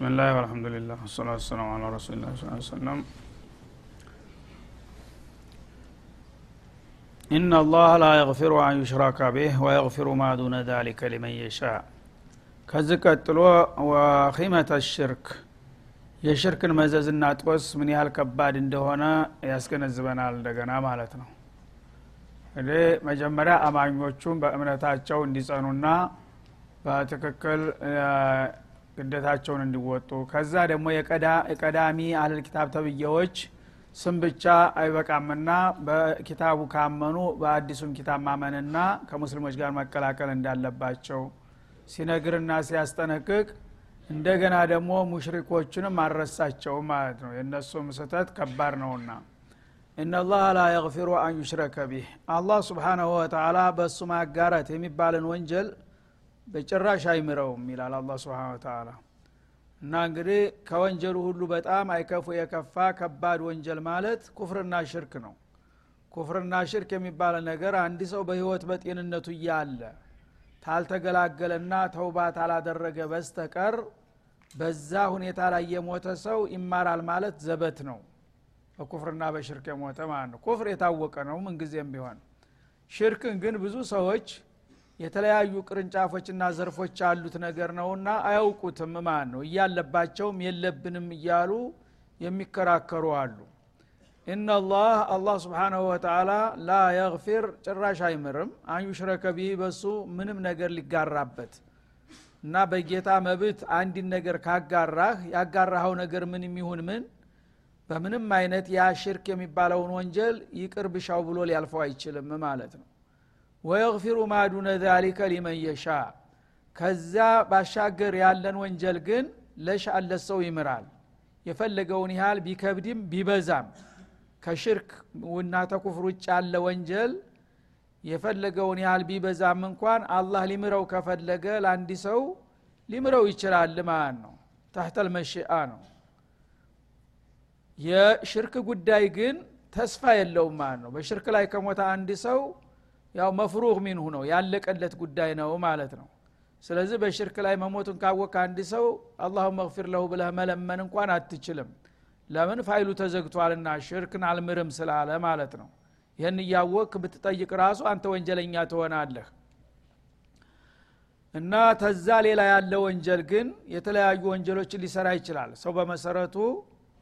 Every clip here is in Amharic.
بسم الله والحمد لله والصلاة والسلام على رسول الله صلى الله عليه وسلم إن الله لا يغفر أن يشرك به ويغفر ما دون ذلك لمن يشاء ከዚህ ቀጥሎ ወኺመተ ሽርክ የሽርክን መዘዝና ጦስ ምን ያህል ከባድ እንደሆነ ያስገነዝበናል እንደገና ማለት ነው እንግዲህ መጀመሪያ አማኞቹም በእምነታቸው እንዲጸኑና በትክክል ግዴታቸውን እንዲወጡ። ከዛ ደግሞ የቀዳሚ አህለል ኪታብ ተብዬዎች ስም ብቻ አይበቃምና በኪታቡ ካመኑ በአዲሱም ኪታብ ማመንና ከሙስሊሞች ጋር መቀላቀል እንዳለባቸው ሲነግርና ሲያስጠነቅቅ እንደገና ደግሞ ሙሽሪኮቹንም አልረሳቸውም ማለት ነው። የእነሱም ስህተት ከባድ ነውና። እናላህ ላ የግፊሩ አን ዩሽረከ ቢህ። አላህ ስብሓናሁ ወተላ በእሱ ማጋረት የሚባልን ወንጀል በጭራሽ አይምረውም ይላል አላ ስብን ወተላ እና እንግዲህ ከወንጀሉ ሁሉ በጣም አይከፉ የከፋ ከባድ ወንጀል ማለት ኩፍርና ሽርክ ነው። ኩፍርና ሽርክ የሚባል ነገር አንድ ሰው በህይወት በጤንነቱ እያለ ታልተገላገለና ተውባት አላደረገ በስተቀር በዛ ሁኔታ ላይ የሞተ ሰው ይማራል ማለት ዘበት ነው። በኩፍርና በሽርክ የሞተ ማለት ነው። ኩፍር የታወቀ ነው ምንጊዜም ቢሆን። ሽርክን ግን ብዙ ሰዎች የተለያዩ ቅርንጫፎችና ዘርፎች ያሉት ነገር ነውና አያውቁትም ማለት ነው እያለባቸውም የለብንም እያሉ የሚከራከሩ አሉ። ኢናላህ አላህ ስብሓናሁ ወተላ ላ የግፊር ጭራሽ አይምርም። አንዩሽረከ ቢህ በሱ ምንም ነገር ሊጋራበት እና በጌታ መብት አንድን ነገር ካጋራህ ያጋራኸው ነገር ምን የሚሆን ምን በምንም አይነት ያ ሽርክ የሚባለውን ወንጀል ይቅር ብሻው ብሎ ሊያልፈው አይችልም ማለት ነው ወየግፊሩ ማዱነ ዛሊከ ሊመን የሻ። ከዛ ባሻገር ያለን ወንጀል ግን ለሻለት ሰው ይምራል። የፈለገውን ያህል ቢከብድም ቢበዛም። ከሽርክ እና ተኩፍር ውጭ ያለ ወንጀል የፈለገውን ያህል ቢበዛም እንኳን አላህ ሊምረው ከፈለገ ለአንድ ሰው ሊምረው ይችላል ማለት ነው። ታህተል መሽአ ነው። የሽርክ ጉዳይ ግን ተስፋ የለውም ማለት ነው። በሽርክ ላይ ከሞተ አንድ ሰው ያው መፍሩህ ሚንሁ ነው ያለቀለት ጉዳይ ነው ማለት ነው። ስለዚህ በሽርክ ላይ መሞቱን ካወቅ አንድ ሰው አላሁ መግፊር ለሁ ብለህ መለመን እንኳን አትችልም። ለምን? ፋይሉ ተዘግቷልና ሽርክን አልምርም ስላለ ማለት ነው። ይህን እያወቅ ብትጠይቅ ራሱ አንተ ወንጀለኛ ትሆናለህ። እና ተዛ ሌላ ያለ ወንጀል ግን የተለያዩ ወንጀሎችን ሊሰራ ይችላል። ሰው በመሰረቱ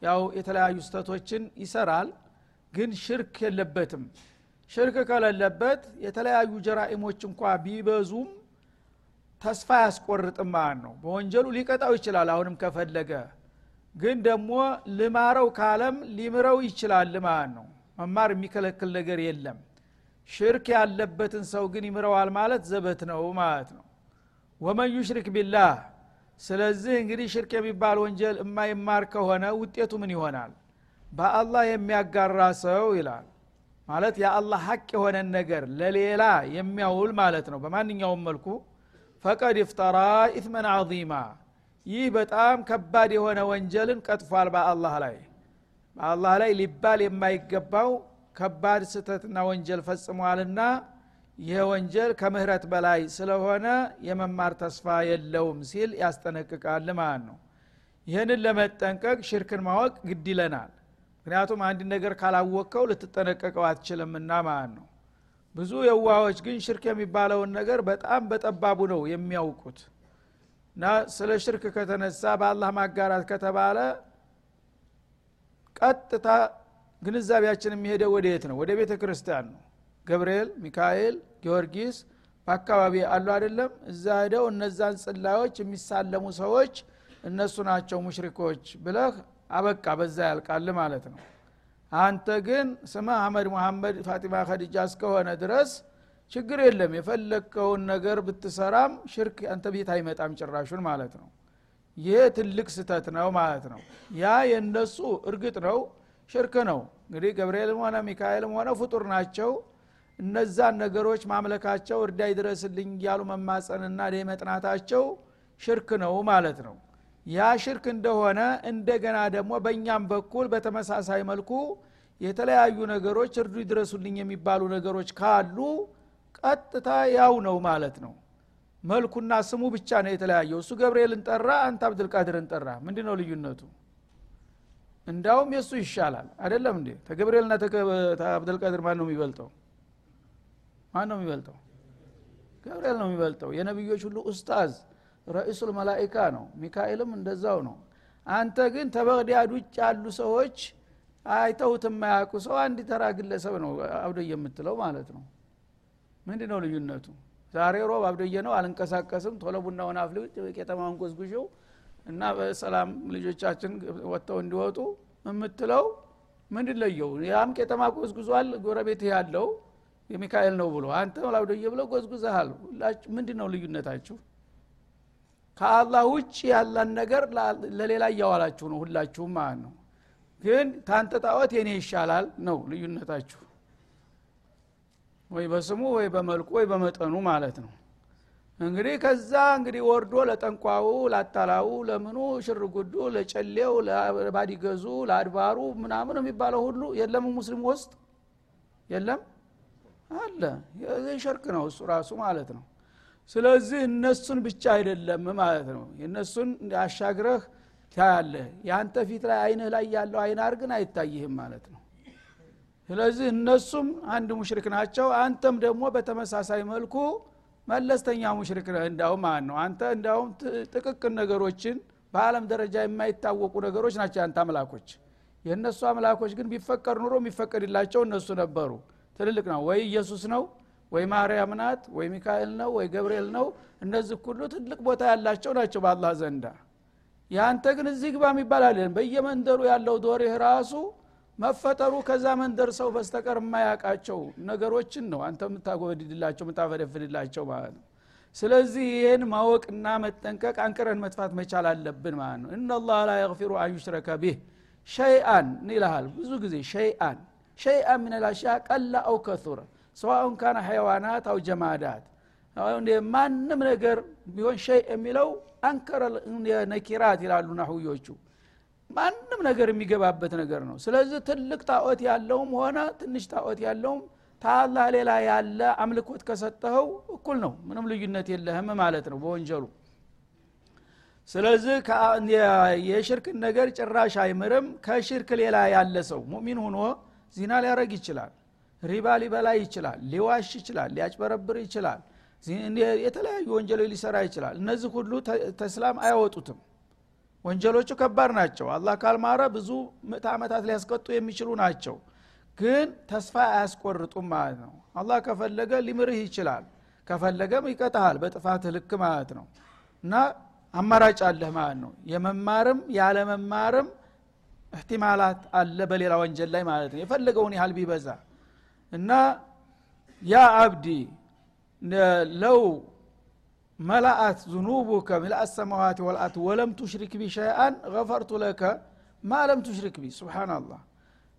ያው የተለያዩ ስተቶችን ይሰራል ግን ሽርክ የለበትም ሽርክ ከሌለበት የተለያዩ ጀራኢሞች እንኳ ቢበዙም ተስፋ ያስቆርጥም ማለት ነው። በወንጀሉ ሊቀጣው ይችላል አሁንም ከፈለገ። ግን ደግሞ ልማረው ካለም ሊምረው ይችላል ማለት ነው። መማር የሚከለክል ነገር የለም። ሽርክ ያለበትን ሰው ግን ይምረዋል ማለት ዘበት ነው ማለት ነው። ومن يشرك بالله ስለዚህ እንግዲህ ሽርክ የሚባል ወንጀል የማይማር ከሆነ ውጤቱ ምን ይሆናል? በአላህ የሚያጋራ ሰው ይላል ማለት የአላህ ሀቅ የሆነን ነገር ለሌላ የሚያውል ማለት ነው። በማንኛውም መልኩ فقد افترى إثما عظيما ይህ በጣም ከባድ የሆነ ወንጀልን ቀጥፏል በአላህ ላይ። በአላህ ላይ ሊባል የማይገባው ከባድ ስተትና ወንጀል ፈጽሟልና ይህ ወንጀል ከምህረት በላይ ስለሆነ የመማር ተስፋ የለውም ሲል ያስጠነቅቃል ማለት ነው። ይህንን ለመጠንቀቅ ሽርክን ማወቅ ግድ ይለናል ምክንያቱም አንድ ነገር ካላወቅከው ልትጠነቀቀው አትችልምና ማለት ነው። ብዙ የዋሆች ግን ሽርክ የሚባለውን ነገር በጣም በጠባቡ ነው የሚያውቁት። እና ስለ ሽርክ ከተነሳ በአላህ ማጋራት ከተባለ ቀጥታ ግንዛቤያችን የሚሄደው ወደ የት ነው? ወደ ቤተ ክርስቲያን ነው። ገብርኤል ሚካኤል ጊዮርጊስ በአካባቢ አሉ አይደለም? እዛ ሄደው እነዛን ጽላዮች የሚሳለሙ ሰዎች እነሱ ናቸው ሙሽሪኮች ብለህ አበቃ በዛ ያልቃል ማለት ነው። አንተ ግን ስመ አህመድ መሐመድ ፋጢማ ከዲጃ እስከሆነ ድረስ ችግር የለም። የፈለግከውን ነገር ብትሰራም ሽርክ አንተ ቤት አይመጣም ጭራሹን ማለት ነው። ይህ ትልቅ ስተት ነው ማለት ነው። ያ የእነሱ እርግጥ ነው ሽርክ ነው። እንግዲህ ገብርኤልም ሆነ ሚካኤልም ሆነ ፍጡር ናቸው። እነዛን ነገሮች ማምለካቸው እርዳይ ድረስልኝ እያሉ መማፀንና መጥናታቸው ሽርክ ነው ማለት ነው ያ ሽርክ እንደሆነ እንደገና ደግሞ በእኛም በኩል በተመሳሳይ መልኩ የተለያዩ ነገሮች እርዱ ይድረሱልኝ የሚባሉ ነገሮች ካሉ ቀጥታ ያው ነው ማለት ነው። መልኩና ስሙ ብቻ ነው የተለያየው። እሱ ገብርኤልን ጠራ አንተ አብድልቃድርን ጠራ። ምንድ ነው ልዩነቱ? እንዳውም የእሱ ይሻላል። አይደለም እንዴ? ተገብርኤልና አብደልቃድር ማን ነው የሚበልጠው? ማን ነው የሚበልጠው? ገብርኤል ነው የሚበልጠው። የነቢዮች ሁሉ ኡስታዝ ረኢሱል መላይካ ነው ሚካኤልም እንደዛው ነው። አንተ ግን ተበግዳድ ውጭ ያሉ ሰዎች አይተውት የማያውቁ ሰው አንድ ተራ ግለሰብ ነው አብደየ የምትለው ማለት ነው። ምንድ ነው ልዩነቱ? ዛሬ ሮብ አብደየ ነው አልንቀሳቀስም። ቶሎ ቡናውን አፍሊ ቄጠማውን ጎዝጉዤው እና በሰላም ልጆቻችን ወጥተው እንዲወጡ የምትለው ምንድ ለየው? ያም ቄጠማ ጎዝጉዟል ጎረቤት ያለው የሚካኤል ነው ብሎ አንተ ላውደየ ብለው ጎዝጉዘሃል። ምንድ ነው ልዩነታችሁ ከአላህ ውጭ ያለን ነገር ለሌላ እያዋላችሁ ነው ሁላችሁም ማለት ነው። ግን ታንተ ጣዖት የኔ ይሻላል ነው ልዩነታችሁ። ወይ በስሙ ወይ በመልኩ ወይ በመጠኑ ማለት ነው። እንግዲህ ከዛ እንግዲህ ወርዶ ለጠንቋው ላታላው ለምኑ ሽርጉዱ ለጨሌው ለባዲገዙ ለአድባሩ ምናምን የሚባለው ሁሉ የለም ሙስሊም ውስጥ? የለም? አለ። የሸርክ ነው እሱ ራሱ ማለት ነው ስለዚህ እነሱን ብቻ አይደለም ማለት ነው። የእነሱን አሻግረህ ታያለህ። የአንተ ፊት ላይ አይንህ ላይ ያለው አይናር ግን አይታይህም ማለት ነው። ስለዚህ እነሱም አንድ ሙሽሪክ ናቸው። አንተም ደግሞ በተመሳሳይ መልኩ መለስተኛ ሙሽሪክ ነህ እንዳውም ማለት ነው። አንተ እንዳውም ጥቅቅን ነገሮችን በአለም ደረጃ የማይታወቁ ነገሮች ናቸው ያንተ አምላኮች። የእነሱ አምላኮች ግን ቢፈቀድ ኑሮ የሚፈቀድላቸው እነሱ ነበሩ። ትልልቅ ነው። ወይ ኢየሱስ ነው ወይ ማርያም ናት ወይ ሚካኤል ነው ወይ ገብርኤል ነው። እነዚህ ሁሉ ትልቅ ቦታ ያላቸው ናቸው በአላህ ዘንዳ። ያንተ ግን እዚህ ግባ የሚባል በየመንደሩ ያለው ዶሬህ ራሱ መፈጠሩ ከዛ መንደር ሰው በስተቀር የማያውቃቸው ነገሮችን ነው አንተ የምታጎበድድላቸው የምታፈደፍድላቸው ማለት ነው። ስለዚህ ይህን ማወቅና መጠንቀቅ አንቅረን መጥፋት መቻል አለብን ማለት ነው። እናላህ ላ የግፊሩ አን ዩሽረከ ቢህ። ሸይአን ይልሃል ብዙ ጊዜ ሸይአን። ሸይአን ምን ላሻ ቀላ አው ከቱረ ሰዋኡን ካነ ሐይዋናት አው ጀማዳት ማንም ነገር ቢሆን ሸይ የሚለው አንከረ ነኪራት ይላሉ ናሁዮቹ ማንም ነገር የሚገባበት ነገር ነው ስለዚህ ትልቅ ጣዖት ያለውም ሆነ ትንሽ ጣዖት ያለውም ታላህ ሌላ ያለ አምልኮት ከሰጠኸው እኩል ነው ምንም ልዩነት የለህም ማለት ነው በወንጀሉ ስለዚህ የሽርክን ነገር ጭራሽ አይምርም። ከሽርክ ሌላ ያለ ሰው ሙሚን ሆኖ ዚና ሊያረግ ይችላል ሪባ ሊበላ ይችላል ሊዋሽ ይችላል ሊያጭበረብር ይችላል የተለያዩ ወንጀሎች ሊሰራ ይችላል። እነዚህ ሁሉ ተስላም አያወጡትም። ወንጀሎቹ ከባድ ናቸው። አላህ ካልማረ ብዙ ምዕት ዓመታት ሊያስቀጡ የሚችሉ ናቸው። ግን ተስፋ አያስቆርጡም ማለት ነው። አላህ ከፈለገ ሊምርህ ይችላል ከፈለገም ይቀጣሃል በጥፋት ልክ ማለት ነው። እና አማራጭ አለህ ማለት ነው። የመማርም ያለመማርም احتمالات አለ በሌላ ወንጀል ላይ ማለት ነው። የፈለገውን ያህል ቢበዛ እና يا عبدي لو ملأت ذنوبك ملء السماوات والأرض ولم تشرك بي شيئا غفرت لك ما لم تشرك بي። سبحان الله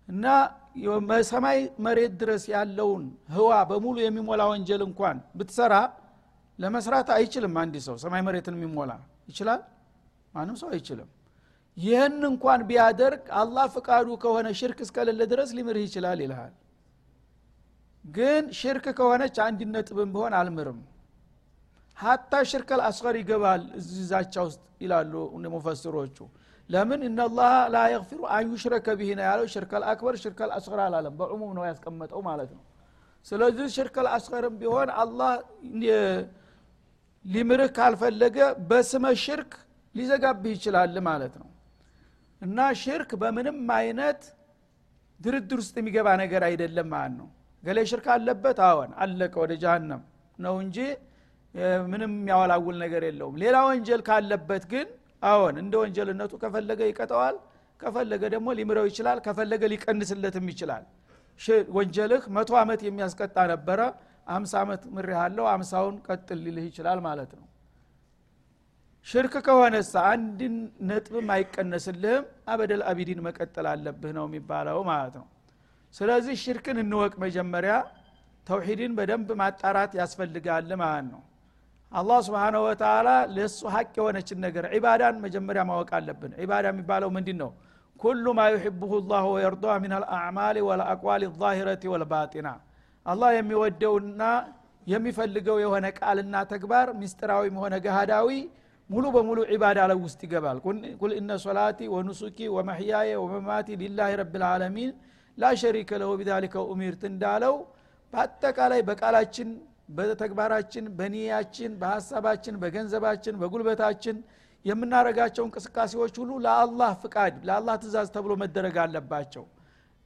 እና በሰማይ መሬት ድረስ ያለውን ህዋ በሙሉ የሚሞላ ወንጀል እንኳን ብትሰራ ለመስራት አይችልም አንድ ሰው። ሰማይ መሬትን የሚሞላ ይችላል? ማንም ሰው አይችልም። ይህን እንኳን ቢያደርግ አላህ ፍቃዱ ከሆነ ሽርክ እስከሌለ ድረስ ሊምርህ ይችላል ይልሃል ግን ሽርክ ከሆነች አንድ ነጥብን ቢሆን አልምርም። ሀታ ሽርከል አስገር ይገባል እዚዛቻ ውስጥ ይላሉ ሙፈስሮቹ ለምን? እነላህ ላ የግፊሩ አን ዩሽረከ ቢህ ነው ያለው። ሽርከል አክበር ሽርከል አስገር አላለም። በዕሙም ነው ያስቀመጠው ማለት ነው። ስለዚህ ሽርከል አስገርም ቢሆን አላህ ሊምርህ ካልፈለገ በስመ ሽርክ ሊዘጋብህ ይችላል ማለት ነው። እና ሽርክ በምንም አይነት ድርድር ውስጥ የሚገባ ነገር አይደለም ማለት ነው ገሌ ሽርክ አለበት? አዎን አለቀ ወደ ጃሃንም ነው እንጂ ምንም የሚያወላውል ነገር የለውም። ሌላ ወንጀል ካለበት ግን አዎን እንደ ወንጀልነቱ ከፈለገ ይቀጠዋል ከፈለገ ደግሞ ሊምረው ይችላል ከፈለገ ሊቀንስለትም ይችላል። ወንጀልህ መቶ ዓመት የሚያስቀጣ ነበረ አምሳ ዓመት ምሬህ አለው አምሳውን ቀጥል ሊልህ ይችላል ማለት ነው። ሽርክ ከሆነሳ አንድ ነጥብም አይቀነስልህም አበደል አቢዲን መቀጠል አለብህ ነው የሚባለው ማለት ነው ስለዚህ ሽርክን እንወቅ መጀመሪያ። ተውሂድን በደንብ ማጣራት ያስፈልጋል ማለት ነው። አላህ ስብሓነ ወተላ ለእሱ ሀቅ የሆነችን ነገር ዒባዳን መጀመሪያ ማወቅ አለብን። ዒባዳ የሚባለው ምንድን ነው ኩሉ ማ ዩሕብሁ ላሁ ወየርዷ ምን አልአዕማል ወልአቅዋል ዛሂረቲ ወልባጢና አላህ የሚወደውና የሚፈልገው የሆነ ቃልና ተግባር ሚስጥራዊም ሆነ ገሃዳዊ ሙሉ በሙሉ ዒባዳ ለው ውስጥ ይገባል። ቁል እነ ሶላቲ ወኑሱኪ ወመሕያየ ወመማቲ ሊላህ ረብልዓለሚን ላ ሸሪከ ለሁ ቢዛሊከ ኡሚርት እንዳለው በአጠቃላይ በቃላችን በተግባራችን በኒያችን በሀሳባችን በገንዘባችን በጉልበታችን የምናረጋቸው እንቅስቃሴዎች ሁሉ ለአላህ ፍቃድ ለአላህ ትእዛዝ ተብሎ መደረግ አለባቸው።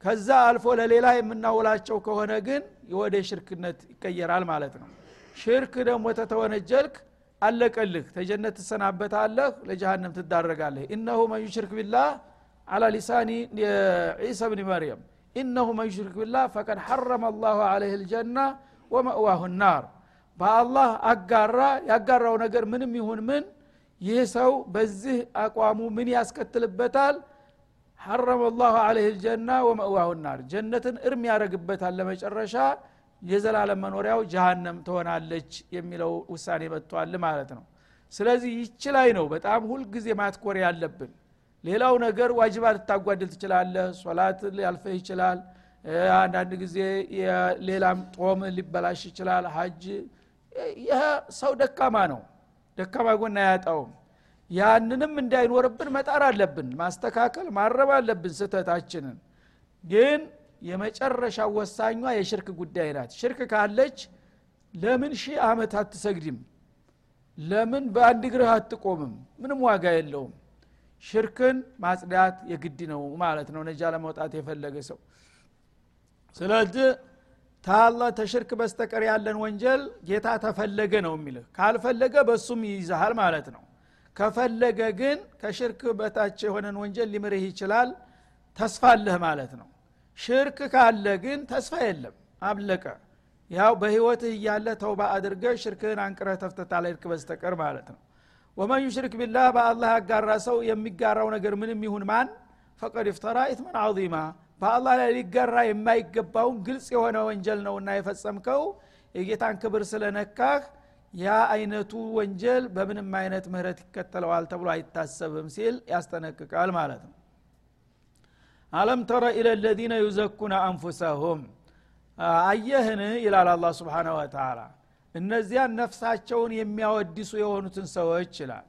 ከዛ አልፎ ለሌላ የምናውላቸው ከሆነ ግን ወደ ሽርክነት ይቀየራል ማለት ነው። ሽርክ ደግሞ ተተወነጀልክ አለቀልህ ተጀነት ትሰናበታለህ ለጀሃነም ትዳረጋለህ። ኢነሁ መን ዩሽርክ ቢላህ አላ ሊሳኒ ዒሳ ብን መርየም ኢነሁ መን ዩሽርክ ቢላህ ፈቀድ ሐረመ አላሁ አለህ ልጀና ወመእዋሁ ናር። በአላህ አጋራ ያጋራው ነገር ምንም ይሁን ምን ይህ ሰው በዚህ አቋሙ ምን ያስከትልበታል? ሐረመ ላሁ አለህ ልጀና ወመእዋሁ ናር። ጀነትን እርም ያደረግበታል ለመጨረሻ። የዘላለም መኖሪያው ጀሃነም ትሆናለች የሚለው ውሳኔ መጥቷል ማለት ነው። ስለዚህ ይች ላይ ነው በጣም ሁልጊዜ ማትኮር ያለብን ሌላው ነገር ዋጅባ ልታጓድል ትችላለህ። ሶላት ሊያልፈህ ይችላል። አንዳንድ ጊዜ ሌላም ጦም ሊበላሽ ይችላል። ሀጅ ይህ ሰው ደካማ ነው። ደካማ ጎን አያጣውም። ያንንም እንዳይኖርብን መጣር አለብን። ማስተካከል ማረብ አለብን ስተታችንን ግን የመጨረሻ ወሳኟ የሽርክ ጉዳይ ናት። ሽርክ ካለች ለምን ሺህ ዓመት አትሰግድም? ለምን በአንድ እግርህ አትቆምም? ምንም ዋጋ የለውም ሽርክን ማጽዳት የግድ ነው ማለት ነው። ነጃ ለመውጣት የፈለገ ሰው። ስለዚህ ታላ ተሽርክ በስተቀር ያለን ወንጀል ጌታ ተፈለገ ነው የሚልህ። ካልፈለገ በሱም ይይዛሃል ማለት ነው። ከፈለገ ግን ከሽርክ በታች የሆነን ወንጀል ሊምርህ ይችላል። ተስፋ አለህ ማለት ነው። ሽርክ ካለ ግን ተስፋ የለም። አለቀ። ያው በህይወትህ እያለ ተውባ አድርገህ ሽርክህን አንቅረህ ተጸጽተህ ካልሄድክ በስተቀር ማለት ነው ومن يشرك بالله በአላህ ያጋራ ሰው የሚጋራው ነገር ምንም ይሁን ማን? فقد افترى إثما عظيما በአላህ ላይ ሊጋራ የማይገባውን ግልጽ የሆነ ወንጀል ነውና የፈጸምከው። የጌታን ክብር ስለነካህ ያ አይነቱ ወንጀል በምንም አይነት ምህረት ይከተለዋል ተብሎ አይታሰብም ሲል ያስጠነቅቃል ማለት ነው። አለም ተረ ኢለ ለዚነ ዩዘኩነ አንፉሰሁም። አየህን? ይላል አላ ስብሓን ወተላ እነዚያን ነፍሳቸውን የሚያወድሱ የሆኑትን ሰዎች ይላል።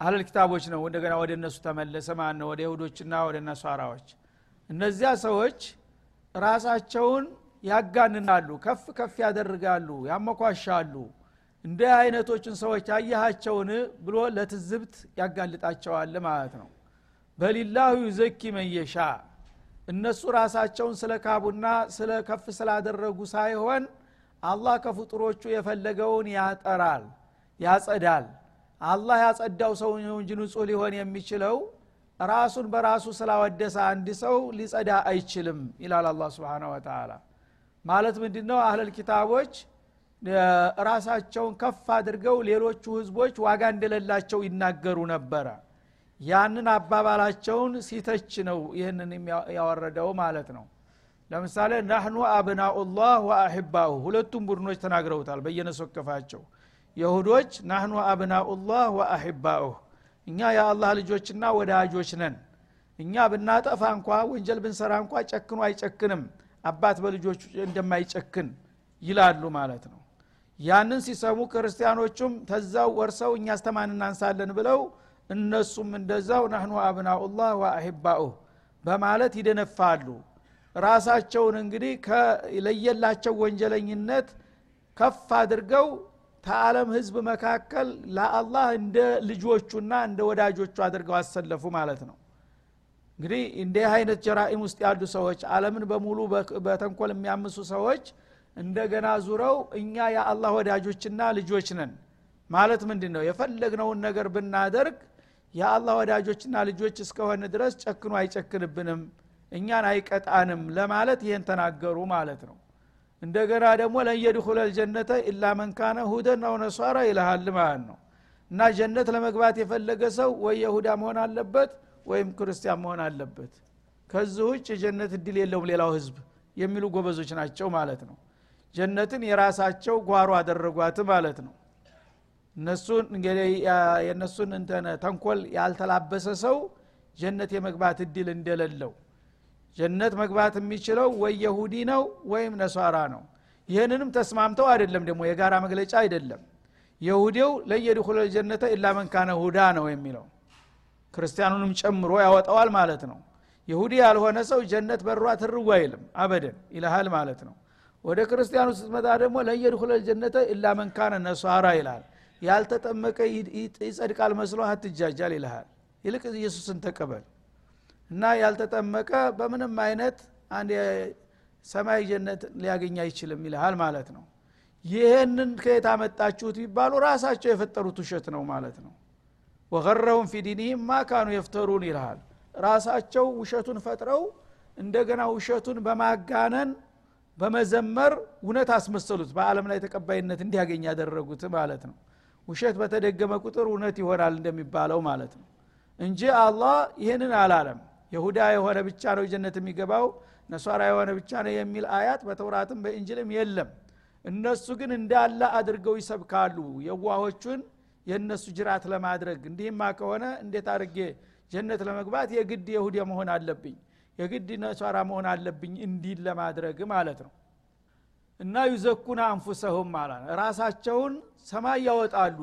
አህለል ኪታቦች ነው። እንደገና ወደ እነሱ ተመለሰ ማን ነው? ወደ ይሁዶችና ወደ ነሷራዎች። እነዚያ ሰዎች ራሳቸውን ያጋንናሉ ከፍ ከፍ ያደርጋሉ ያመኳሻሉ። እንደ አይነቶችን ሰዎች አያሃቸውን ብሎ ለትዝብት ያጋልጣቸዋል ማለት ነው። በሊላሁ ዩዘኪ መየሻ እነሱ ራሳቸውን ስለ ካቡና ስለ ከፍ ስላደረጉ ሳይሆን አላህ ከፍጡሮቹ የፈለገውን ያጠራል ያጸዳል። አላህ ያጸዳው ሰው እንጂ ንጹህ ሊሆን የሚችለው ራሱን በራሱ ስላወደሰ አንድ ሰው ሊጸዳ አይችልም ይላል አላ ስብን ወተላ ማለት ምንድ ነው አህለል ኪታቦች ራሳቸውን ከፍ አድርገው ሌሎቹ ህዝቦች ዋጋ እንደሌላቸው ይናገሩ ነበረ። ያንን አባባላቸውን ሲተች ነው ይህንን ያወረደው ማለት ነው ለምሳሌ ናህኑ አብናኡላህ ወአሕባሁ ሁለቱም ቡድኖች ተናግረውታል በየነሶከፋቸው የሁዶች ናህኑ አብናኡላህ ወአሕባኡህ እኛ የአላህ ልጆችና ወዳጆች ነን። እኛ ብናጠፋ እንኳ ወንጀል ብንሰራ እንኳ ጨክኑ አይጨክንም አባት በልጆቹ እንደማይጨክን ይላሉ ማለት ነው። ያንን ሲሰሙ ክርስቲያኖቹም ተዛው ወርሰው እኛ አስተማን እናንሳለን ብለው እነሱም እንደዛው ናህኑ አብናኡላህ ወአሕባኡህ በማለት ይደነፋሉ ራሳቸውን እንግዲህ ለየላቸው ወንጀለኝነት ከፍ አድርገው ተዓለም ህዝብ መካከል ለአላህ እንደ ልጆቹና እንደ ወዳጆቹ አድርገው አሰለፉ ማለት ነው። እንግዲህ እንዲህ አይነት ጀራኢም ውስጥ ያሉ ሰዎች አለምን በሙሉ በተንኮል የሚያምሱ ሰዎች እንደገና ዙረው እኛ የአላህ ወዳጆችና ልጆች ነን ማለት ምንድን ነው የፈለግነውን ነገር ብናደርግ የአላህ ወዳጆችና ልጆች እስከሆነ ድረስ ጨክኖ አይጨክንብንም እኛን አይቀጣንም ለማለት ይህን ተናገሩ ማለት ነው። እንደገና ደግሞ ለየድኩለ ልጀነተ ኢላ መንካነ ሁደን አው ነሷራ ይልሃል ማለት ነው። እና ጀነት ለመግባት የፈለገ ሰው ወይ የሁዳ መሆን አለበት ወይም ክርስቲያን መሆን አለበት። ከዚህ ውጭ የጀነት እድል የለውም ሌላው ህዝብ የሚሉ ጎበዞች ናቸው ማለት ነው። ጀነትን የራሳቸው ጓሮ አደረጓት ማለት ነው። እነሱን የእነሱን ተንኮል ያልተላበሰ ሰው ጀነት የመግባት እድል እንደሌለው ጀነት መግባት የሚችለው ወይ የሁዲ ነው ወይም ነሷራ ነው። ይህንንም ተስማምተው አይደለም ደግሞ የጋራ መግለጫ አይደለም። የሁዴው ለየድኩለ ጀነተ ኢላ መንካነ ሁዳ ነው የሚለው። ክርስቲያኑንም ጨምሮ ያወጣዋል ማለት ነው። ይሁዲ ያልሆነ ሰው ጀነት በሯ ትርዋ አይልም አበደን ይልሃል ማለት ነው። ወደ ክርስቲያኑ ስትመጣ ደግሞ ለየድኩለ ጀነተ ኢላ መንካነ ነሷራ ይልሃል። ያልተጠመቀ ይጸድቃል መስሎ አትጃጃል ይልሃል። ይልቅ ኢየሱስን ተቀበል እና ያልተጠመቀ በምንም አይነት አንድ ሰማይ ጀነት ሊያገኝ አይችልም ይልሃል ማለት ነው። ይህንን ከየት አመጣችሁት ቢባሉ ራሳቸው የፈጠሩት ውሸት ነው ማለት ነው። ወገረውን ፊዲኒህም ማ ካኑ የፍተሩን ይልሃል። ራሳቸው ውሸቱን ፈጥረው እንደገና ውሸቱን በማጋነን በመዘመር እውነት አስመሰሉት በአለም ላይ ተቀባይነት እንዲያገኝ ያደረጉት ማለት ነው። ውሸት በተደገመ ቁጥር እውነት ይሆናል እንደሚባለው ማለት ነው። እንጂ አላህ ይህንን አላለም የሁዳ የሆነ ብቻ ነው ጀነት የሚገባው ነሷራ የሆነ ብቻ ነው የሚል አያት በተውራትም በእንጅልም የለም። እነሱ ግን እንዳለ አድርገው ይሰብካሉ የዋሆቹን የእነሱ ጅራት ለማድረግ። እንዲህማ ከሆነ እንዴት አድርጌ ጀነት ለመግባት የግድ የሁድ መሆን አለብኝ የግድ ነሷራ መሆን አለብኝ እንዲል ለማድረግ ማለት ነው። እና ዩዘኩና አንፉሰሁም ማለት ራሳቸውን ሰማይ ያወጣሉ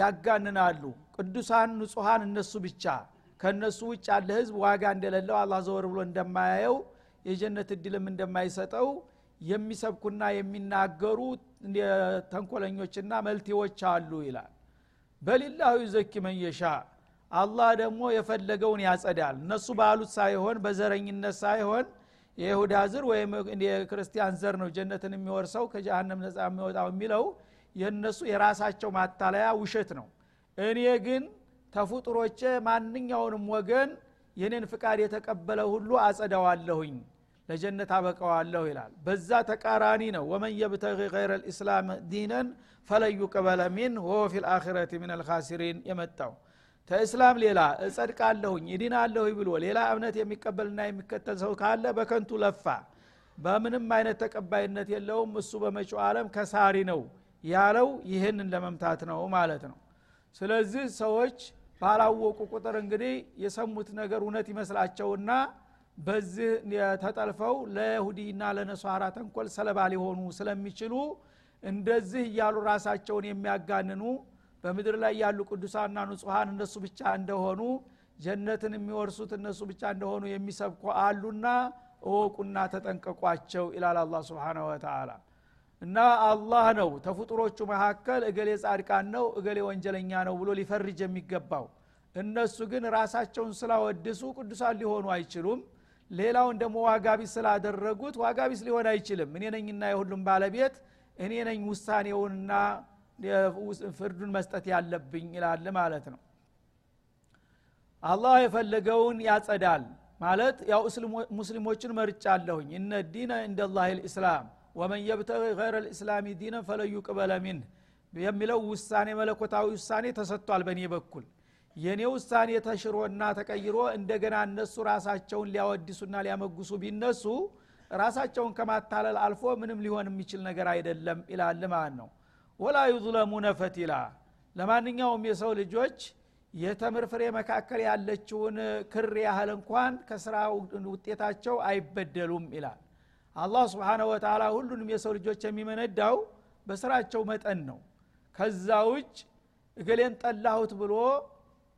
ያጋንናሉ። ቅዱሳን ንጹሐን እነሱ ብቻ ከእነሱ ውጭ ያለ ህዝብ ዋጋ እንደሌለው አላህ ዘወር ብሎ እንደማያየው የጀነት እድልም እንደማይሰጠው የሚሰብኩና የሚናገሩ ተንኮለኞችና መልቴዎች አሉ ይላል። በሊላሁ ዩዘኪ መንየሻ አላህ ደግሞ የፈለገውን ያጸዳል። እነሱ ባሉት ሳይሆን በዘረኝነት ሳይሆን የይሁዳ ዝር ወይም የክርስቲያን ዘር ነው ጀነትን የሚወርሰው ከጀሃነም ነፃ የሚወጣው የሚለው የእነሱ የራሳቸው ማታለያ ውሸት ነው። እኔ ግን ተፉጥሮቼ ማንኛውንም ወገን የኔን ፍቃድ የተቀበለ ሁሉ አጸዳዋለሁኝ ለጀነት አበቀዋለሁ ይላል። በዛ ተቃራኒ ነው። ወመን የብተቂ ገይረ ልእስላም ዲነን ፈለዩ ቅበለ ሚን ወሆ ፊ ልአኪረት ምን አልካሲሪን የመጣው። ተእስላም ሌላ እጸድቃለሁኝ ይድናለሁ ብሎ ሌላ እምነት የሚቀበልና የሚከተል ሰው ካለ በከንቱ ለፋ። በምንም አይነት ተቀባይነት የለውም። እሱ በመጪው ዓለም ከሳሪ ነው ያለው። ይህንን ለመምታት ነው ማለት ነው። ስለዚህ ሰዎች ባላወቁ ቁጥር እንግዲህ የሰሙት ነገር እውነት ይመስላቸውና በዚህ ተጠልፈው ለይሁዲና ለነሷራ ተንኮል ሰለባ ሊሆኑ ስለሚችሉ እንደዚህ እያሉ ራሳቸውን የሚያጋንኑ በምድር ላይ ያሉ ቅዱሳና ንጹሐን እነሱ ብቻ እንደሆኑ ጀነትን የሚወርሱት እነሱ ብቻ እንደሆኑ የሚሰብኩ አሉና እወቁና ተጠንቀቋቸው ይላል አላ ስብን ወተላ እና አላህ ነው ተፍጡሮቹ መካከል እገሌ ጻድቃን ነው እገሌ ወንጀለኛ ነው ብሎ ሊፈርጅ የሚገባው። እነሱ ግን ራሳቸውን ስላወድሱ ቅዱሳን ሊሆኑ አይችሉም። ሌላውን ደግሞ ዋጋቢስ ስላደረጉት ዋጋቢስ ሊሆን አይችልም። እኔ ነኝና የሁሉም ባለቤት እኔ ነኝ ውሳኔውንና ፍርዱን መስጠት ያለብኝ ይላል ማለት ነው። አላህ የፈለገውን ያጸዳል ማለት ያው ሙስሊሞችን መርጫ አለሁኝ እነ ዲነ እንደ ላህ ልእስላም ወመን የብተቂ ገይረ ልእስላሚ ዲነን ፈለዩ ቅበለ ሚን። የሚለው ውሳኔ መለኮታዊ ውሳኔ ተሰጥቷል በእኔ በኩል። የእኔ ውሳኔ ተሽሮና ተቀይሮ እንደገና እነሱ ራሳቸውን ሊያወድሱና ሊያመጉሱ ቢነሱ ራሳቸውን ከማታለል አልፎ ምንም ሊሆን የሚችል ነገር አይደለም ይላል ማለት ነው። ወላ ዩظለሙነ ፈቲላ። ለማንኛውም የሰው ልጆች የተምር ፍሬ መካከል ያለችውን ክር ያህል እንኳን ከስራ ውጤታቸው አይበደሉም ይላል አላህ ስብሓነ ወተላ ሁሉንም የሰው ልጆች የሚመነዳው በስራቸው መጠን ነው። ከዛ ውጭ እገሌን ጠላሁት ብሎ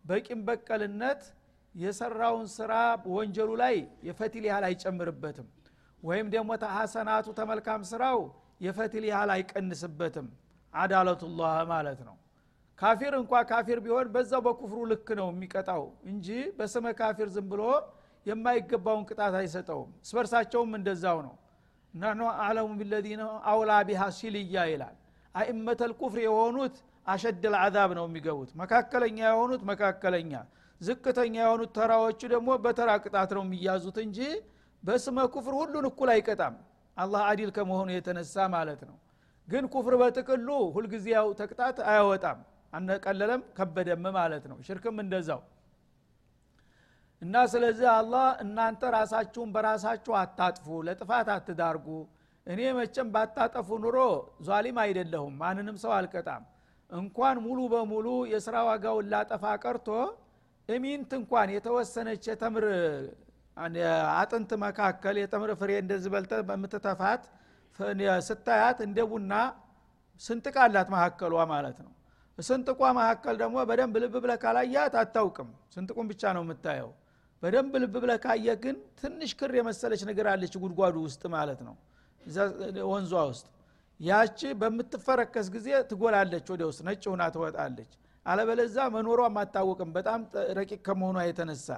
በቂም በቀልነት የሰራውን ስራ ወንጀሉ ላይ የፈቲል ያህል አይጨምርበትም። ወይም ደግሞ ተሐሰናቱ ተመልካም ስራው የፈቲል ያህል አይቀንስበትም። አዳለቱላህ ማለት ነው። ካፊር እንኳ ካፊር ቢሆን በዛው በኩፍሩ ልክ ነው የሚቀጣው እንጂ በስመ ካፊር ዝም ብሎ የማይገባውን ቅጣት አይሰጠውም። እስበርሳቸውም እንደዛው ነው ናኖ አለሙ ቢለዚነ አውላ ቢሃ ሲልያ ይላል። አይመተል ኩፍር የሆኑት አሸደል አዛብ ነው የሚገቡት። መካከለኛ የሆኑት መካከለኛ ዝቅተኛ የሆኑት ተራዎቹ ደግሞ በተራ ቅጣት ነው የሚያዙት እንጂ በስመ ኩፍር ሁሉን እኩል አይቀጣም። አላህ አዲል ከመሆኑ የተነሳ ማለት ነው። ግን ኩፍር በጥቅሉ ሁልጊዜ ያው ተቅጣት አያወጣም። አነቀለለም ከበደም ማለት ነው። ሽርክም እንደዛው እና ስለዚህ አላህ እናንተ ራሳችሁን በራሳችሁ አታጥፉ ለጥፋት አትዳርጉ። እኔ መቼም ባታጠፉ ኑሮ ዟሊም አይደለሁም ማንንም ሰው አልቀጣም። እንኳን ሙሉ በሙሉ የስራ ዋጋውን ላጠፋ ቀርቶ እሚንት እንኳን የተወሰነች የተምር አጥንት መካከል የተምር ፍሬ እንደዚህ በልተ በምትተፋት ስታያት እንደ ቡና ስንጥቅ አላት መካከሏ ማለት ነው። ስንጥቋ መካከል ደግሞ በደንብ ልብ ብለ ካላያት አታውቅም። ስንጥቁን ብቻ ነው የምታየው በደንብ ልብ ብለ ካየ ግን ትንሽ ክር የመሰለች ነገር አለች ጉድጓዱ ውስጥ ማለት ነው። ወንዟ ውስጥ። ያቺ በምትፈረከስ ጊዜ ትጎላለች ወደ ውስጥ ነጭ ሁና ትወጣለች። አለበለዛ መኖሯም አታወቅም በጣም ረቂቅ ከመሆኗ የተነሳ።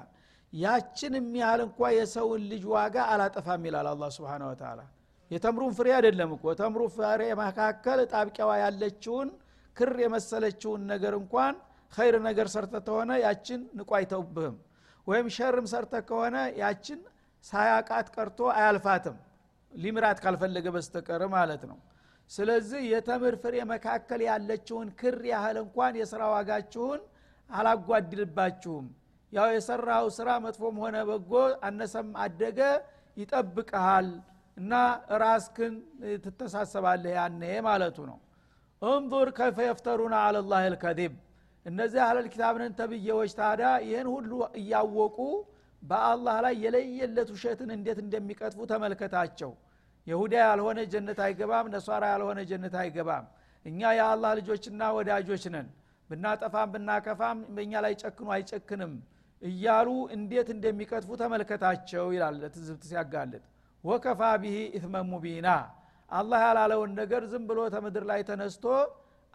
ያችን የሚያህል እንኳ የሰውን ልጅ ዋጋ አላጠፋም ይላል አላ ስብን ወተላ የተምሩን ፍሬ አይደለም እኮ። ተምሩ ፍሬ መካከል ጣብቂያዋ ያለችውን ክር የመሰለችውን ነገር እንኳን ኸይር ነገር ሰርተ ተሆነ ያችን ንቁ አይተውብህም ወይም ሸርም ሰርተ ከሆነ ያችን ሳያቃት ቀርቶ አያልፋትም። ሊምራት ካልፈለገ በስተቀር ማለት ነው። ስለዚህ የተምር ፍሬ መካከል ያለችውን ክር ያህል እንኳን የስራ ዋጋችሁን አላጓድልባችሁም። ያው የሰራው ስራ መጥፎም ሆነ በጎ አነሰም አደገ ይጠብቀሃል እና ራስክን ትተሳሰባለህ ያኔ ማለቱ ነው። እንظር ከይፈ የፍተሩና አለላህ ልከዚብ እነዚህ አለል ኪታብንን ተብዬዎች ታዳ ይህን ሁሉ እያወቁ በአላህ ላይ የለየለት ውሸትን እንዴት እንደሚቀጥፉ ተመልከታቸው። የሁዳ ያልሆነ ጀነት አይገባም ነሷራ ያልሆነ ጀነት አይገባም። እኛ የአላህ ልጆችና ወዳጆች ነን። ብናጠፋም ብናከፋም በእኛ ላይ ጨክኑ አይጨክንም እያሉ እንዴት እንደሚቀጥፉ ተመልከታቸው ይላል ለትዝብት ሲያጋልጥ። ወከፋ ቢሂ ኢትመን ሙቢና። አላህ ያላለውን ነገር ዝም ብሎ ተምድር ላይ ተነስቶ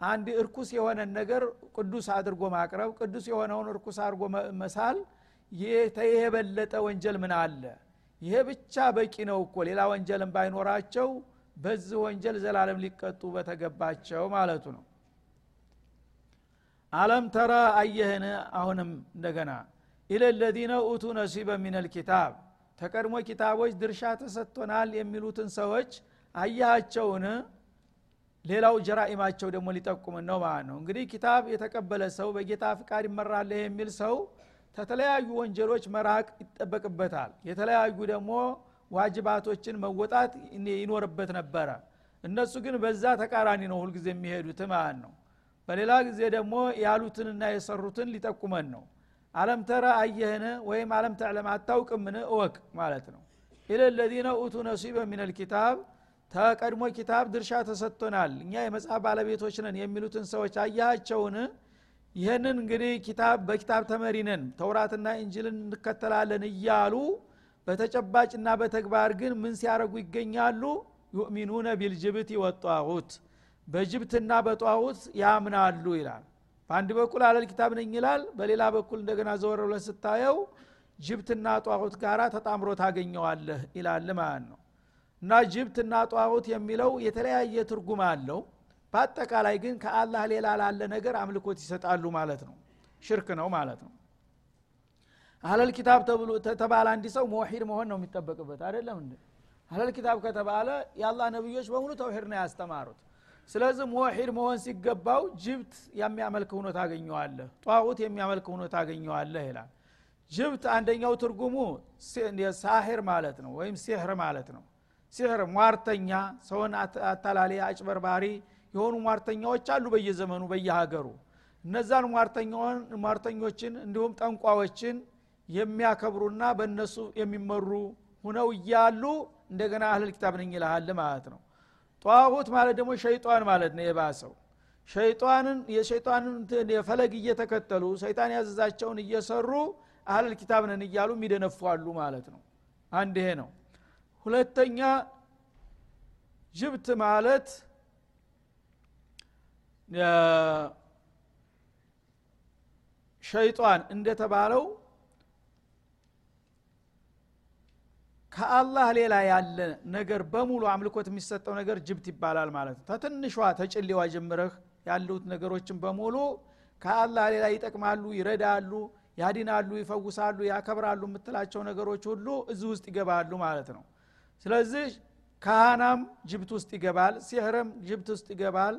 አንድ እርኩስ የሆነን ነገር ቅዱስ አድርጎ ማቅረብ ቅዱስ የሆነውን እርኩስ አድርጎ መሳል። የበለጠ ወንጀል ምን አለ? ይሄ ብቻ በቂ ነው እኮ። ሌላ ወንጀልም ባይኖራቸው በዚህ ወንጀል ዘላለም ሊቀጡ በተገባቸው ማለቱ ነው። አለም ተራ አየህን? አሁንም እንደገና ኢለ ለዚነ ኡቱ ነሲበ ሚነል ኪታብ። ተቀድሞ ኪታቦች ድርሻ ተሰጥቶናል የሚሉትን ሰዎች አያቸውን ሌላው ጀራኢማቸው ደግሞ ሊጠቁምን ነው ማለት ነው። እንግዲህ ኪታብ የተቀበለ ሰው በጌታ ፍቃድ ይመራለህ የሚል ሰው ከተለያዩ ወንጀሎች መራቅ ይጠበቅበታል። የተለያዩ ደግሞ ዋጅባቶችን መወጣት ይኖርበት ነበረ። እነሱ ግን በዛ ተቃራኒ ነው ሁልጊዜ የሚሄዱት ማለት ነው። በሌላ ጊዜ ደግሞ ያሉትንና የሰሩትን ሊጠቁመን ነው። አለም ተረ አየህን ወይም አለም ተዕለም አታውቅምን? እወቅ ማለት ነው። ኢለ ለዚነ ኡቱ ነሲበ ሚነል ኪታብ ተቀድሞ ኪታብ ድርሻ ተሰጥቶናል እኛ የመጽሐፍ ባለቤቶች ነን የሚሉትን ሰዎች አያቸውን? ይህንን እንግዲህ ኪታብ በኪታብ ተመሪነን ተውራትና እንጅልን እንከተላለን እያሉ በተጨባጭና በተግባር ግን ምን ሲያደረጉ ይገኛሉ? ዩእሚኑነ ቢልጅብት ወጧሁት በጅብትና በጧሁት ያምናሉ ይላል። በአንድ በኩል አለል ኪታብ ነኝ ይላል በሌላ በኩል እንደገና ዘወር ብለ ስታየው ጅብትና ጧሁት ጋር ተጣምሮ ታገኘዋለህ ይላል ማለት ነው እና ጅብትና ጧሁት የሚለው የተለያየ ትርጉም አለው። በአጠቃላይ ግን ከአላህ ሌላ ላለ ነገር አምልኮት ይሰጣሉ ማለት ነው። ሽርክ ነው ማለት ነው። አህለል ኪታብ ተባለ አንድ ሰው ሙሒድ መሆን ነው የሚጠበቅበት አይደለም እንደ አህለል ኪታብ ከተባለ የአላህ ነቢዮች በሙሉ ተውሂድ ነው ያስተማሩት። ስለዚህ ሙሒድ መሆን ሲገባው ጅብት የሚያመልክ ሁኖ ታገኘዋለህ ጧቁት የሚያመልክ ሁኖ ታገኘዋለህ ይላል። ጅብት አንደኛው ትርጉሙ ሳሂር ማለት ነው ወይም ሲሕር ማለት ነው ሲሕር ሟርተኛ ሰውን አታላሊ አጭበርባሪ የሆኑ ሟርተኛዎች አሉ በየዘመኑ በየሀገሩ። እነዛን ሟርተኞችን እንዲሁም ጠንቋዎችን የሚያከብሩና በእነሱ የሚመሩ ሁነው እያሉ እንደገና አህለል ኪታብ ነኝ ይልሃል ማለት ነው። ጧሁት ማለት ደግሞ ሸይጣን ማለት ነው የባሰው። ሸይጣንን የሸይጣንን የፈለግ እየተከተሉ ሰይጣን ያዘዛቸውን እየሰሩ አህለል ኪታብ ነን እያሉ የሚደነፏሉ ማለት ነው። አንድ ይሄ ነው ሁለተኛ ጅብት ማለት ሸይጣን እንደተባለው ከአላህ ሌላ ያለ ነገር በሙሉ አምልኮት የሚሰጠው ነገር ጅብት ይባላል ማለት ነው። ተትንሿ ተጭሌዋ ጀምረህ ያሉት ነገሮችን በሙሉ ከአላህ ሌላ ይጠቅማሉ ይረዳሉ ያዲናሉ ይፈውሳሉ ያከብራሉ የምትላቸው ነገሮች ሁሉ እዚህ ውስጥ ይገባሉ ማለት ነው ስለዚህ ካህናም ጅብት ውስጥ ይገባል ሲህርም ጅብት ውስጥ ይገባል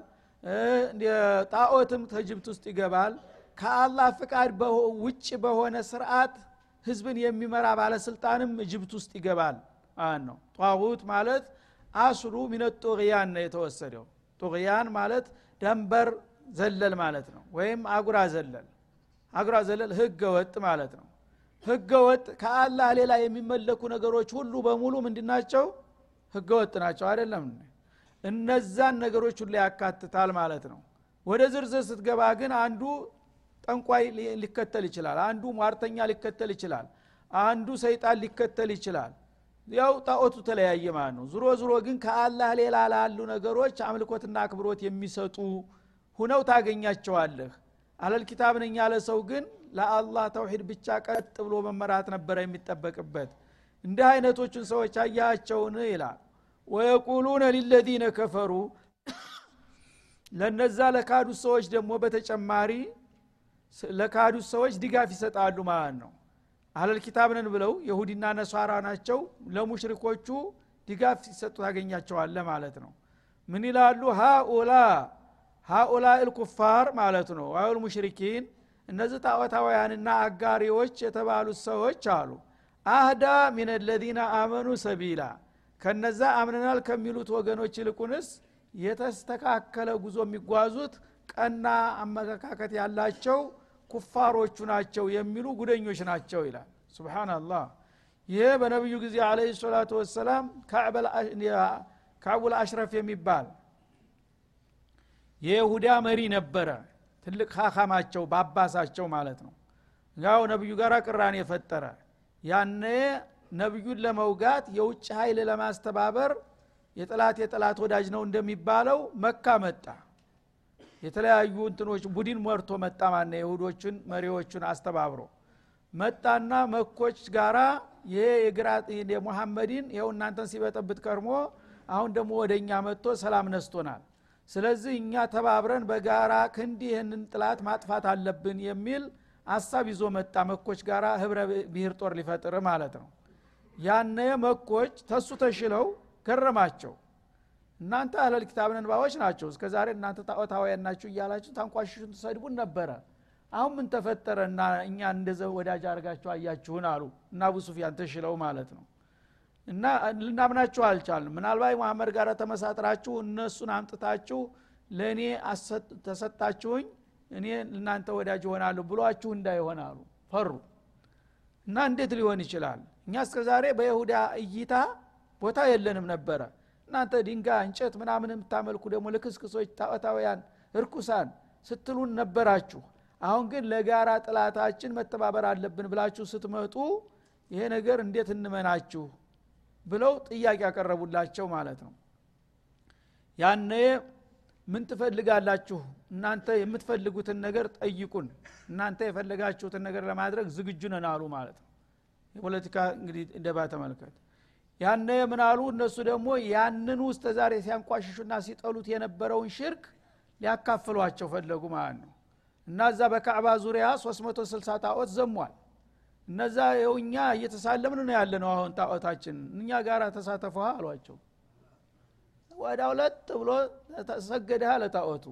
ጣዖትም ተጅብት ውስጥ ይገባል። ከአላህ ፍቃድ ውጭ በሆነ ስርዓት ህዝብን የሚመራ ባለስልጣንም ጅብት ውስጥ ይገባል። ማለት ነው። ጧሁት ማለት አስሉ ሚነ ጡቅያን ነው የተወሰደው። ጡቅያን ማለት ደንበር ዘለል ማለት ነው ወይም አጉራ ዘለል። አጉራ ዘለል ህገ ወጥ ማለት ነው ህገ ወጥ ከአላህ ሌላ የሚመለኩ ነገሮች ሁሉ በሙሉ ምንድናቸው ህገ ወጥ ናቸው። አይደለም? እነዛን ነገሮች ሁሉ ያካትታል ማለት ነው። ወደ ዝርዝር ስትገባ ግን አንዱ ጠንቋይ ሊከተል ይችላል። አንዱ ሟርተኛ ሊከተል ይችላል። አንዱ ሰይጣን ሊከተል ይችላል። ያው ጣዖቱ ተለያየ ማለት ነው። ዝሮ ዝሮ ግን ከአላህ ሌላ ላሉ ነገሮች አምልኮትና አክብሮት የሚሰጡ ሁነው ታገኛቸዋለህ። አለል ኪታብ ነኝ ያለ ሰው ግን ለአላህ ተውሂድ ብቻ ቀጥ ብሎ መመራት ነበረ የሚጠበቅበት። እንዲህ አይነቶቹን ሰዎች አያቸውን? ይላል። ወየቁሉነ ሊለዚነ ከፈሩ። ለነዛ ለካዱት ሰዎች ደግሞ በተጨማሪ ለካዱት ሰዎች ድጋፍ ይሰጣሉ ማለት ነው። አህለል ኪታብ ብለው የሁዲና ነሷራ ናቸው። ለሙሽሪኮቹ ድጋፍ ሲሰጡ ታገኛቸዋለ ማለት ነው። ምን ይላሉ? ሃኡላ ሃኡላ ልኩፋር ማለት ነው። አዩል ሙሽሪኪን እነዚህ ጣዖታውያንና አጋሪዎች የተባሉት ሰዎች አሉ። አህዳ ሚን ለዚነ አመኑ ሰቢላ ከነዛ አምነናል ከሚሉት ወገኖች ይልቁንስ የተስተካከለ ጉዞ የሚጓዙት ቀና አመለካከት ያላቸው ኩፋሮቹ ናቸው የሚሉ ጉደኞች ናቸው ይላል። ስብናላህ ይሄ በነቢዩ ጊዜ አለ ሰላቱ ወሰላም ካዕቡል አሽረፍ የሚባል የይሁዳ መሪ ነበረ ትልቅ ሀካማቸው በአባሳቸው ማለት ነው። ጋው ነቢዩ ጋር ቅራን የፈጠረ ያነ ነቢዩን ለመውጋት የውጭ ኃይል ለማስተባበር የጥላት የጥላት ወዳጅ ነው እንደሚባለው መካ መጣ። የተለያዩ እንትኖች ቡድን መርቶ መጣ ማነ የሁዶችን መሪዎቹን አስተባብሮ መጣና መኮች ጋራ ይሄ የግራ የሙሐመድን ይኸው እናንተን ሲበጠብት ከርሞ አሁን ደግሞ ወደ እኛ መጥቶ ሰላም ነስቶናል ስለዚህ እኛ ተባብረን በጋራ ክንድ ይህንን ጥላት ማጥፋት አለብን የሚል አሳብ ይዞ መጣ። መኮች ጋራ ህብረ ብሔር ጦር ሊፈጥር ማለት ነው። ያነ መኮች ተሱ ተሽለው ገረማቸው እናንተ አህለል ኪታብ ነንባዎች ናቸው። እስከ ዛሬ እናንተ ጣዖታውያን ናችሁ እያላችሁ ታንቋሽሹን ትሰድቡን ነበረ። አሁን ምን ተፈጠረ? እና እኛ እንደዘ ወዳጅ አድርጋችሁ አያችሁን አሉ። እና አቡ ሱፊያን ተሽለው ማለት ነው እና ልናምናችሁ አልቻልም ምናልባት መሐመድ ጋር ተመሳጥራችሁ እነሱን አምጥታችሁ ለእኔ ተሰጣችሁኝ እኔ እናንተ ወዳጅ ይሆናለሁ ብሏችሁ እንዳይሆን አሉ ፈሩ። እና እንዴት ሊሆን ይችላል? እኛ እስከ ዛሬ በይሁዳ እይታ ቦታ የለንም ነበረ። እናንተ ድንጋይ እንጨት ምናምን የምታመልኩ ደግሞ ልክስክሶች ጣዖታውያን እርኩሳን ስትሉን ነበራችሁ። አሁን ግን ለጋራ ጥላታችን መተባበር አለብን ብላችሁ ስትመጡ ይሄ ነገር እንዴት እንመናችሁ ብለው ጥያቄ ያቀረቡላቸው ማለት ነው። ያነ ምን ትፈልጋላችሁ? እናንተ የምትፈልጉትን ነገር ጠይቁን እናንተ የፈለጋችሁትን ነገር ለማድረግ ዝግጁ ነን አሉ ማለት ነው። የፖለቲካ እንግዲህ ደባ ተመልከት። ያነ ምን አሉ? እነሱ ደግሞ ያንን ውስጥ ዛሬ ሲያንቋሽሹና ሲጠሉት የነበረውን ሽርክ ሊያካፍሏቸው ፈለጉ ማለት ነው። እና እዛ በካዕባ ዙሪያ 360 ጣዖት ዘሟል እነዛ ይኸው እኛ እየተሳለምን ነው ያለ ነው አሁን ጣዖታችን። እኛ ጋር ተሳተፈ አሏቸው። ወደ ሁለት ብሎ ተሰገደ ለጣዖቱ።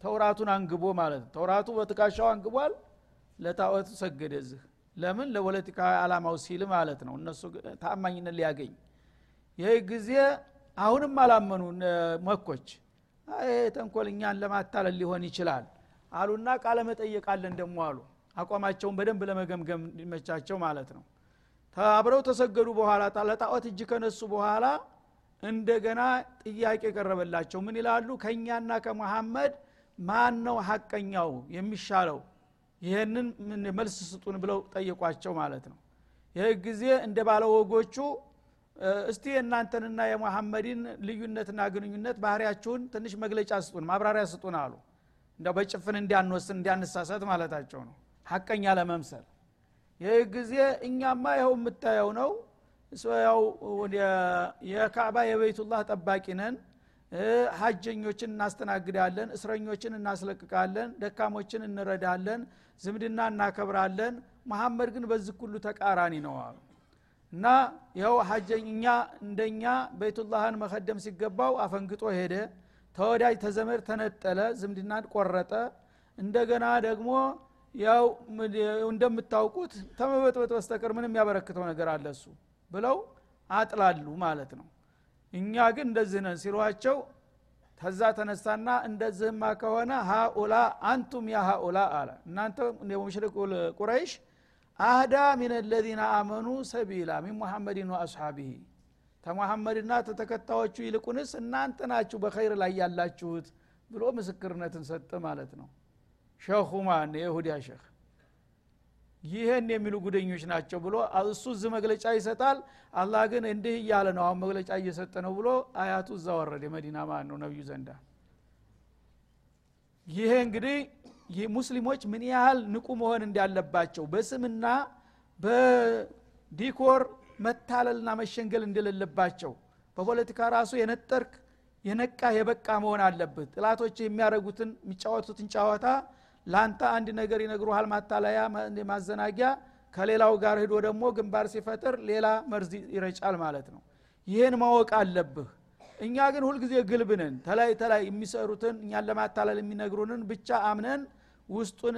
ተውራቱን አንግቦ ማለት ነው። ተውራቱ በትካሻው አንግቧል ለጣዖቱ ሰገደ እዚህ። ለምን? ለፖለቲካ አላማው ሲል ማለት ነው። እነሱ ታማኝነት ሊያገኝ። ይህ ጊዜ አሁንም አላመኑ መኮች ይሄ ተንኮል እኛን ለማታለል ሊሆን ይችላል አሉና ቃለ መጠየቃለን ደሞ አሉ አቋማቸውን በደንብ ለመገምገም እንዲመቻቸው ማለት ነው። አብረው ተሰገዱ በኋላ ለጣዖት እጅ ከነሱ በኋላ እንደገና ጥያቄ ቀረበላቸው። ምን ይላሉ? ከእኛና ከመሐመድ ማን ነው ሀቀኛው የሚሻለው? ይህንን መልስ ስጡን ብለው ጠየቋቸው ማለት ነው። ይህ ጊዜ እንደ ባለወጎቹ እስቲ የእናንተንና የመሐመድን ልዩነትና ግንኙነት ባህሪያችሁን ትንሽ መግለጫ ስጡን ማብራሪያ ስጡን አሉ። እንደ በጭፍን እንዲያንወስን እንዲያነሳሰት ማለታቸው ነው ሀቀኛ ለመምሰል። ይህ ጊዜ እኛማ ይኸው የምታየው ነው። ያው የካዕባ የቤቱላህ ጠባቂ ነን። ሀጀኞችን እናስተናግዳለን እስረኞችን እናስለቅቃለን ደካሞችን እንረዳለን ዝምድና እናከብራለን። መሐመድ ግን በዚህ ሁሉ ተቃራኒ ነው እና ይኸው ሀጀኝ እኛ እንደኛ ቤቱላህን መከደም ሲገባው አፈንግጦ ሄደ። ተወዳጅ ተዘመድ ተነጠለ ዝምድናን ቆረጠ። እንደገና ደግሞ ያው እንደምታውቁት ተመበጥበጥ በስተቀር ምንም ያበረክተው ነገር አለ እሱ ብለው አጥላሉ ማለት ነው። እኛ ግን እንደዚህ ነን ሲሏቸው ተዛ ተነሳና እንደዚህማ ከሆነ ሃኡላ አንቱም ያ ሃኡላ አለ። እናንተ ሙሽሪክ ቁረይሽ አህዳ ሚን ለዚነ አመኑ ሰቢላ ሚን ሙሐመድን ወአስሓቢህ ተሙሐመድና ተተከታዮቹ ይልቁንስ እናንተ ናችሁ በኸይር ላይ ያላችሁት ብሎ ምስክርነትን ሰጠ ማለት ነው ሸኹ ማን የይሁዲያ ሸህ ይህን የሚሉ ጉደኞች ናቸው ብሎ እሱ እዚህ መግለጫ ይሰጣል። አላህ ግን እንዲህ እያለ ነው አሁን መግለጫ እየሰጠ ነው ብሎ አያቱ እዛ ወረደ። መዲና ማን ነው? ነቢዩ ዘንዳ። ይሄ እንግዲህ ሙስሊሞች ምን ያህል ንቁ መሆን እንዳለባቸው በስምና በዲኮር መታለልና መሸንገል እንደሌለባቸው በፖለቲካ ራሱ የነጠርክ የነቃ የበቃ መሆን አለብህ። ጥላቶች የሚያደረጉትን የሚጫወቱትን ጨዋታ ለአንተ አንድ ነገር ይነግሩሃል ማታለያ ማዘናጊያ ከሌላው ጋር ሂዶ ደግሞ ግንባር ሲፈጥር ሌላ መርዝ ይረጫል ማለት ነው። ይህን ማወቅ አለብህ። እኛ ግን ሁልጊዜ ግልብንን ተላይ ተላይ የሚሰሩትን እኛን ለማታለል የሚነግሩንን ብቻ አምነን ውስጡን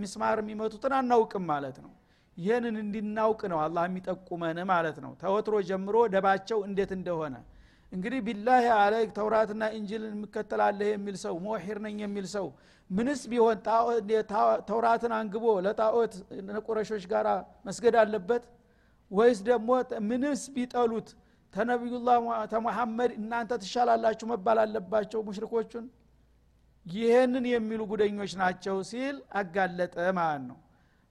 ሚስማር የሚመቱትን አናውቅም ማለት ነው። ይህንን እንድናውቅ ነው አላህ የሚጠቁመን ማለት ነው። ተወትሮ ጀምሮ ደባቸው እንዴት እንደሆነ እንግዲህ ቢላህ አለይክ ተውራትና እንጅልን የምከተላለህ የሚል ሰው ሞሒር ነኝ የሚል ሰው ምንስ ቢሆን ተውራትን አንግቦ ለጣዖት ቁረሾች ጋር መስገድ አለበት? ወይስ ደግሞ ምንስ ቢጠሉት ተነቢዩላህ ተሙሐመድ እናንተ ትሻላላችሁ መባል አለባቸው ሙሽሪኮቹን? ይህንን የሚሉ ጉደኞች ናቸው ሲል አጋለጠ ማለት ነው።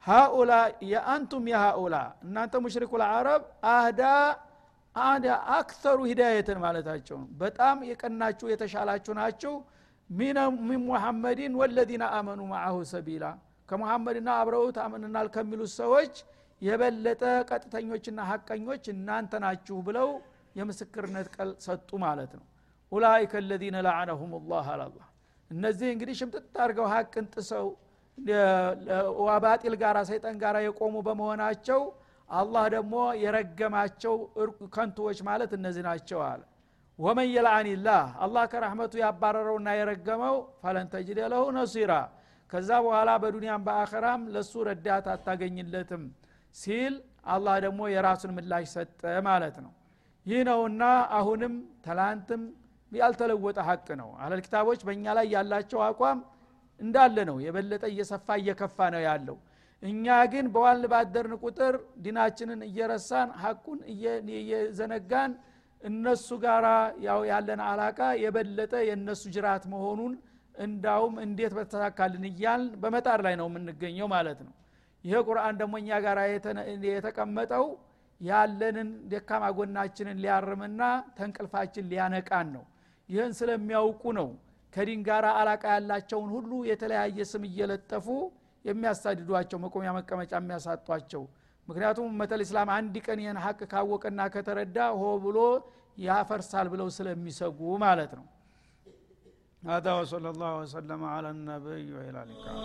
ሃኡላ የአንቱም የሃኡላ እናንተ ሙሽሪኩ ልዓረብ አህዳ አዳ አክተሩ ሂዳየትን ማለታቸው ነው። በጣም የቀናችሁ የተሻላችሁ ናችሁ። ሚን ሙሐመድን ወለዚነ አመኑ ማአሁ ሰቢላ ከሙሐመድና አብረውት አምንናል ከሚሉት ሰዎች የበለጠ ቀጥተኞችና ሀቀኞች እናንተ ናችሁ ብለው የምስክርነት ቀል ሰጡ ማለት ነው። ኡላይከ ለዚነ ለዓነሁም ላህ አላላ እነዚህ እንግዲህ ሽምጥጥ አድርገው ሀቅን ጥሰው ባጢል ጋራ ሰይጣን ጋራ የቆሙ በመሆናቸው አላህ ደግሞ የረገማቸው ከንቱዎች ማለት እነዚህ ናቸው አለ። ወመን የልአኒላህ አላህ ከረሕመቱ ያባረረውና የረገመው ፈለን ተጅደ ለሁ ነሲራ ከዛ በኋላ በዱንያም በአኸራም ለሱ ረዳት አታገኝለትም ሲል አላህ ደግሞ የራሱን ምላሽ ሰጠ ማለት ነው። ይህ ነውና አሁንም ተላንትም ያልተለወጠ ሀቅ ነው። አለል ኪታቦች በእኛ ላይ ያላቸው አቋም እንዳለ ነው። የበለጠ እየሰፋ እየከፋ ነው ያለው እኛ ግን በዋል ባደርን ቁጥር ዲናችንን እየረሳን ሀቁን እየዘነጋን እነሱ ጋር ያው ያለን አላቃ የበለጠ የእነሱ ጅራት መሆኑን እንዳውም እንዴት በተሳካልን እያል በመጣር ላይ ነው የምንገኘው ማለት ነው። ይሄ ቁርአን ደግሞ እኛ ጋር የተቀመጠው ያለንን ደካማ ጎናችንን ሊያርምና ተንቅልፋችን ሊያነቃን ነው። ይህን ስለሚያውቁ ነው። ከዲን ጋር አላቃ ያላቸውን ሁሉ የተለያየ ስም እየለጠፉ የሚያሳድዷቸው መቆሚያ መቀመጫ የሚያሳጧቸው ምክንያቱም መተል እስላም አንድ ቀን ይህን ሀቅ ካወቀና ከተረዳ ሆ ብሎ ያፈርሳል ብለው ስለሚሰጉ ማለት ነው هذا وصلى الله وسلم على النبي وإلى اللقاء